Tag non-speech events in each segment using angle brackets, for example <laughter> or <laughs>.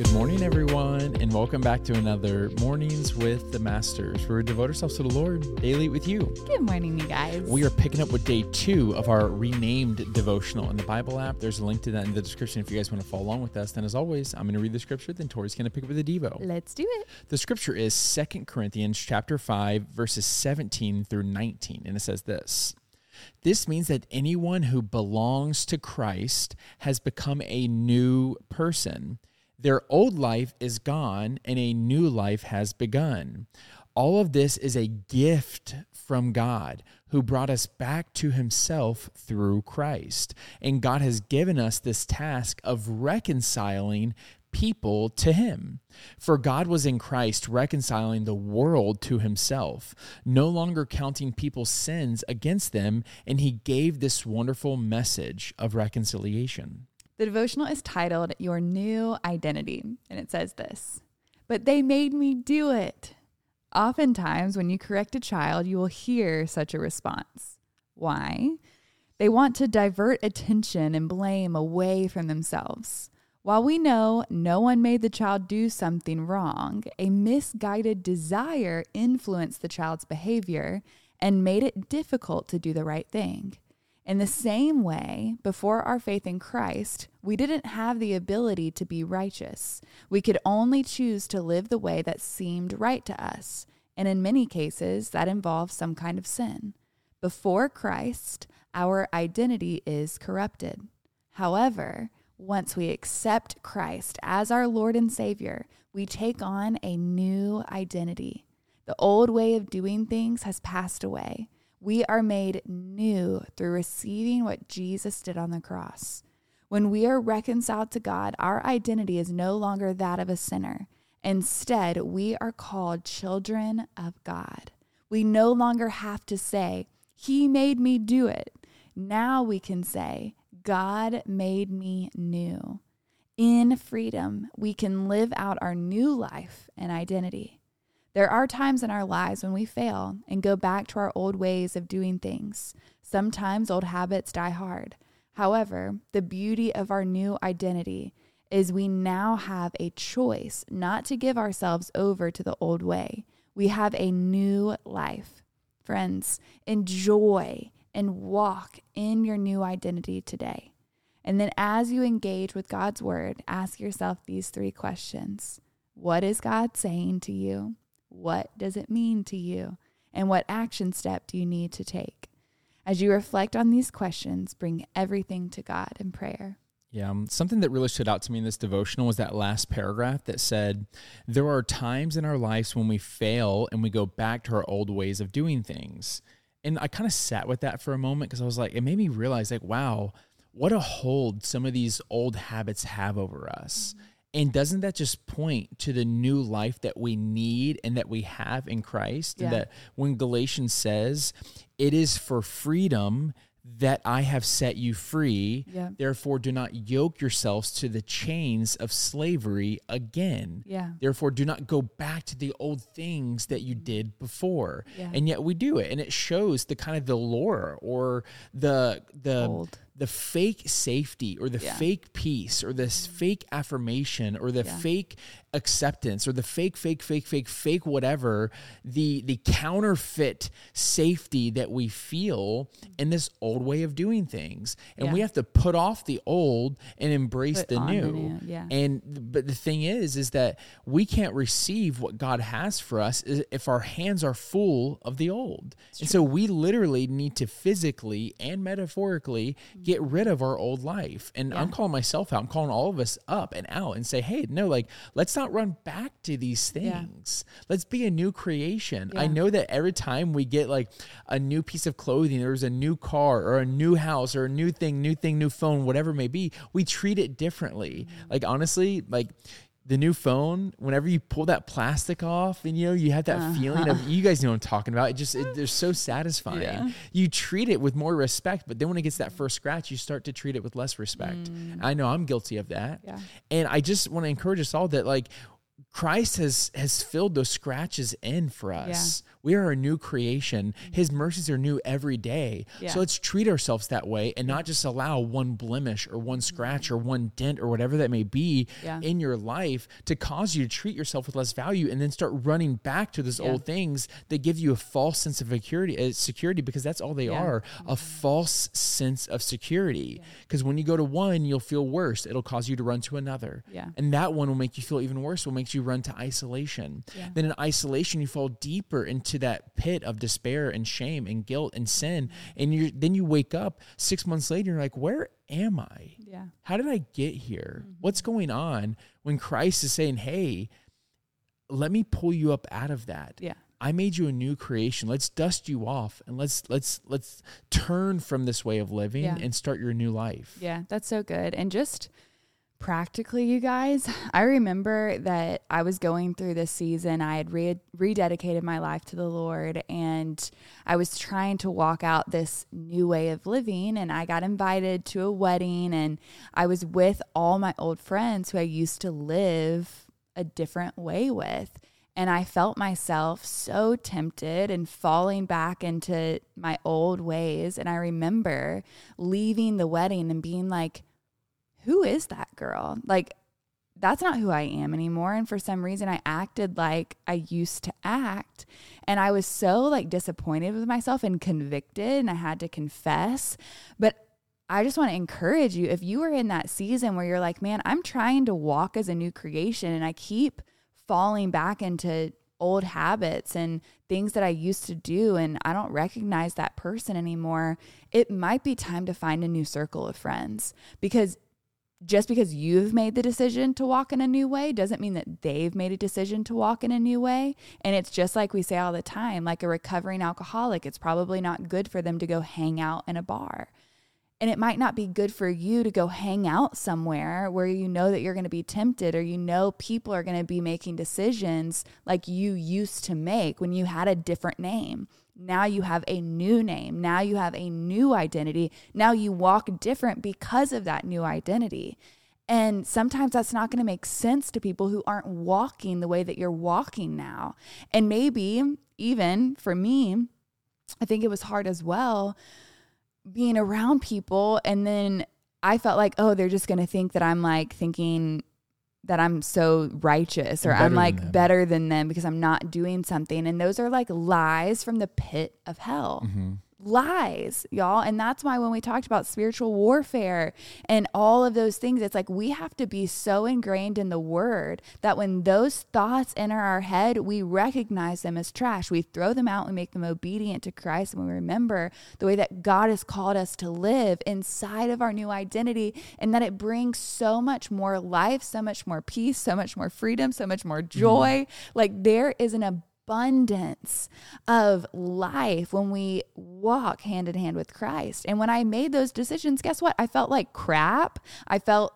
Good morning, everyone, and welcome back to another Mornings with the Masters, where we devote ourselves to the Lord daily with you. Good morning, you guys. We are picking up with day two of our renamed devotional in the Bible app. There's a link to that in the description if you guys want to follow along with us. Then, as always, I'm going to read the scripture, then Tori's going to pick up with the Devo. Let's do it. The scripture is Second Corinthians chapter 5, verses 17 through 19, and it says this. This means that anyone who belongs to Christ has become a new person. Their old life is gone and a new life has begun. All of this is a gift from God who brought us back to himself through Christ. And God has given us this task of reconciling people to him. For God was in Christ reconciling the world to himself, no longer counting people's sins against them, and he gave this wonderful message of reconciliation. The devotional is titled Your New Identity, and it says this But they made me do it. Oftentimes, when you correct a child, you will hear such a response. Why? They want to divert attention and blame away from themselves. While we know no one made the child do something wrong, a misguided desire influenced the child's behavior and made it difficult to do the right thing. In the same way, before our faith in Christ, we didn't have the ability to be righteous. We could only choose to live the way that seemed right to us. And in many cases, that involves some kind of sin. Before Christ, our identity is corrupted. However, once we accept Christ as our Lord and Savior, we take on a new identity. The old way of doing things has passed away. We are made new through receiving what Jesus did on the cross. When we are reconciled to God, our identity is no longer that of a sinner. Instead, we are called children of God. We no longer have to say, He made me do it. Now we can say, God made me new. In freedom, we can live out our new life and identity. There are times in our lives when we fail and go back to our old ways of doing things. Sometimes old habits die hard. However, the beauty of our new identity is we now have a choice not to give ourselves over to the old way. We have a new life. Friends, enjoy and walk in your new identity today. And then as you engage with God's word, ask yourself these three questions What is God saying to you? What does it mean to you? And what action step do you need to take? As you reflect on these questions, bring everything to God in prayer. Yeah, um, something that really stood out to me in this devotional was that last paragraph that said, There are times in our lives when we fail and we go back to our old ways of doing things. And I kind of sat with that for a moment because I was like, it made me realize, like, wow, what a hold some of these old habits have over us. Mm-hmm. And doesn't that just point to the new life that we need and that we have in Christ? Yeah. That when Galatians says, it is for freedom that I have set you free. Yeah. Therefore, do not yoke yourselves to the chains of slavery again. Yeah. Therefore, do not go back to the old things that you did before. Yeah. And yet we do it. And it shows the kind of the lure or the the Old the fake safety or the yeah. fake peace or this fake affirmation or the yeah. fake acceptance or the fake fake fake fake fake whatever the the counterfeit safety that we feel in this old way of doing things and yeah. we have to put off the old and embrace put the new. the new yeah and but the thing is is that we can't receive what God has for us if our hands are full of the old it's and true. so we literally need to physically and metaphorically mm-hmm. Get rid of our old life and yeah. I'm calling myself out I'm calling all of us up and out and say hey no like let's not run back to these things. Yeah. Let's be a new creation. Yeah. I know that every time we get like a new piece of clothing, there's a new car or a new house or a new thing, new thing, new phone, whatever it may be, we treat it differently. Mm-hmm. Like honestly, like the new phone, whenever you pull that plastic off and you know, you have that uh-huh. feeling of, you guys know what I'm talking about. It just, it, they're so satisfying. Yeah. You treat it with more respect, but then when it gets that first scratch, you start to treat it with less respect. Mm. I know I'm guilty of that. Yeah. And I just want to encourage us all that like, Christ has has filled those scratches in for us. Yeah. We are a new creation. Mm-hmm. His mercies are new every day. Yeah. So let's treat ourselves that way and not just allow one blemish or one scratch mm-hmm. or one dent or whatever that may be yeah. in your life to cause you to treat yourself with less value and then start running back to those yeah. old things that give you a false sense of security, uh, security because that's all they are, a false sense of security. Because when you go to one, you'll feel worse. It'll cause you to run to another. Yeah. And that one will make you feel even worse, will make you run to isolation. Then in isolation, you fall deeper into that pit of despair and shame and guilt and sin. And you then you wake up six months later, you're like, where am I? Yeah. How did I get here? Mm-hmm. What's going on when Christ is saying, Hey, let me pull you up out of that. Yeah. I made you a new creation. Let's dust you off and let's let's let's turn from this way of living yeah. and start your new life. Yeah, that's so good. And just practically, you guys, I remember that I was going through this season. I had re- rededicated my life to the Lord and I was trying to walk out this new way of living. And I got invited to a wedding and I was with all my old friends who I used to live a different way with. And I felt myself so tempted and falling back into my old ways. And I remember leaving the wedding and being like, who is that girl? Like, that's not who I am anymore. And for some reason, I acted like I used to act. And I was so like disappointed with myself and convicted, and I had to confess. But I just want to encourage you if you are in that season where you're like, man, I'm trying to walk as a new creation, and I keep falling back into old habits and things that I used to do, and I don't recognize that person anymore, it might be time to find a new circle of friends because just because you've made the decision to walk in a new way doesn't mean that they've made a decision to walk in a new way. And it's just like we say all the time like a recovering alcoholic, it's probably not good for them to go hang out in a bar. And it might not be good for you to go hang out somewhere where you know that you're going to be tempted or you know people are going to be making decisions like you used to make when you had a different name. Now you have a new name. Now you have a new identity. Now you walk different because of that new identity. And sometimes that's not going to make sense to people who aren't walking the way that you're walking now. And maybe even for me, I think it was hard as well being around people. And then I felt like, oh, they're just going to think that I'm like thinking that I'm so righteous or I'm like better than them because I'm not doing something. And those are like lies from the pit of hell. Mm-hmm lies, y'all. And that's why when we talked about spiritual warfare and all of those things, it's like we have to be so ingrained in the word that when those thoughts enter our head, we recognize them as trash. We throw them out, we make them obedient to Christ, and we remember the way that God has called us to live inside of our new identity and that it brings so much more life, so much more peace, so much more freedom, so much more joy. Mm-hmm. Like there is an abundance of life when we walk hand in hand with Christ. And when I made those decisions, guess what? I felt like crap. I felt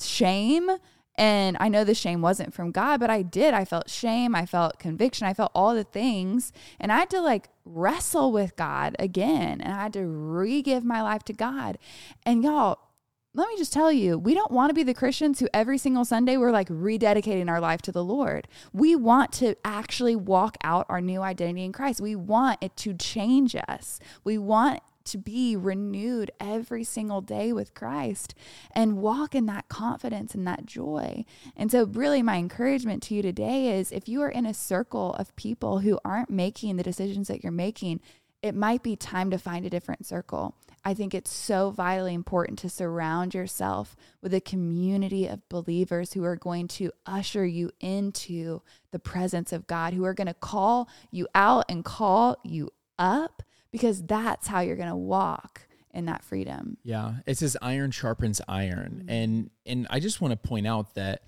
shame. And I know the shame wasn't from God, but I did. I felt shame. I felt conviction. I felt all the things. And I had to like wrestle with God again. And I had to re give my life to God. And y'all, let me just tell you, we don't want to be the Christians who every single Sunday we're like rededicating our life to the Lord. We want to actually walk out our new identity in Christ. We want it to change us. We want to be renewed every single day with Christ and walk in that confidence and that joy. And so, really, my encouragement to you today is if you are in a circle of people who aren't making the decisions that you're making, it might be time to find a different circle. I think it's so vitally important to surround yourself with a community of believers who are going to usher you into the presence of God, who are going to call you out and call you up, because that's how you're going to walk in that freedom. Yeah, it says iron sharpens iron, mm-hmm. and and I just want to point out that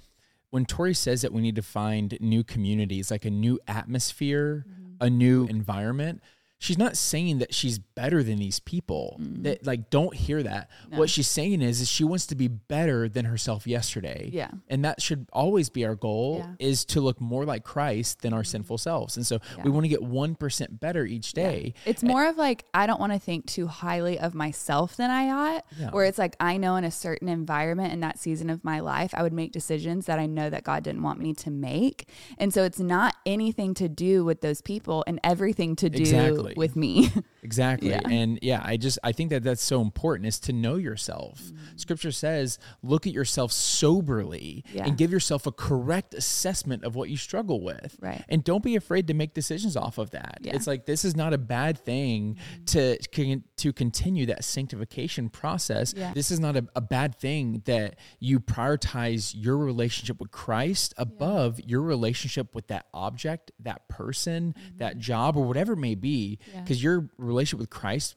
when Tori says that we need to find new communities, like a new atmosphere, mm-hmm. a new environment she's not saying that she's better than these people. Mm. That like don't hear that. No. What she's saying is is she wants to be better than herself yesterday. Yeah. And that should always be our goal yeah. is to look more like Christ than our mm. sinful selves. And so yeah. we want to get 1% better each day. Yeah. It's more of like I don't want to think too highly of myself than I ought. Where it's like I know in a certain environment in that season of my life I would make decisions that I know that God didn't want me to make. And so it's not anything to do with those people and everything to do exactly. With me. <laughs> exactly. Yeah. And yeah, I just I think that that's so important is to know yourself. Mm-hmm. Scripture says, look at yourself soberly yeah. and give yourself a correct assessment of what you struggle with. Right. And don't be afraid to make decisions off of that. Yeah. It's like this is not a bad thing mm-hmm. to to continue that sanctification process. This is not a, a bad thing that you prioritize your relationship with Christ above your relationship with that object, that person, mm-hmm. that job, or whatever it may be, because your relationship with Christ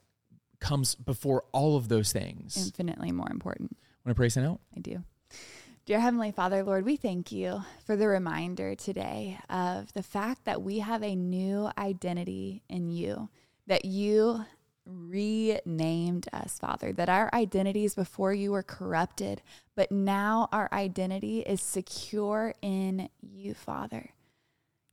comes before all of those things. Infinitely more important. Want to pray us out? I do. Dear Heavenly Father, Lord, we thank you for the reminder today of the fact that we have a new identity in you, that you renamed us, Father, that our identities before you were corrupted, but now our identity is secure in you, Father.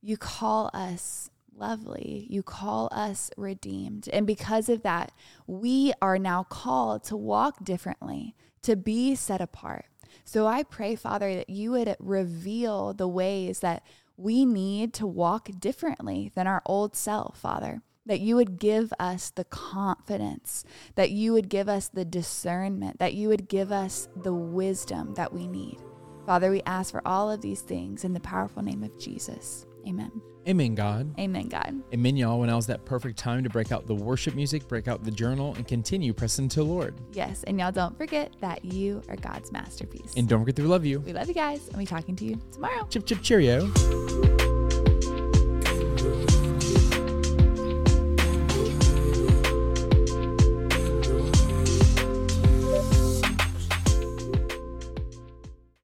You call us lovely. You call us redeemed. And because of that, we are now called to walk differently, to be set apart. So I pray, Father, that you would reveal the ways that we need to walk differently than our old self, Father. That you would give us the confidence, that you would give us the discernment, that you would give us the wisdom that we need. Father, we ask for all of these things in the powerful name of Jesus. Amen. Amen, God. Amen, God. Amen, y'all. When now's that perfect time to break out the worship music, break out the journal, and continue pressing to the Lord. Yes, and y'all don't forget that you are God's masterpiece. And don't forget that we love you. We love you guys, and we talking to you tomorrow. Chip, chip, cheerio.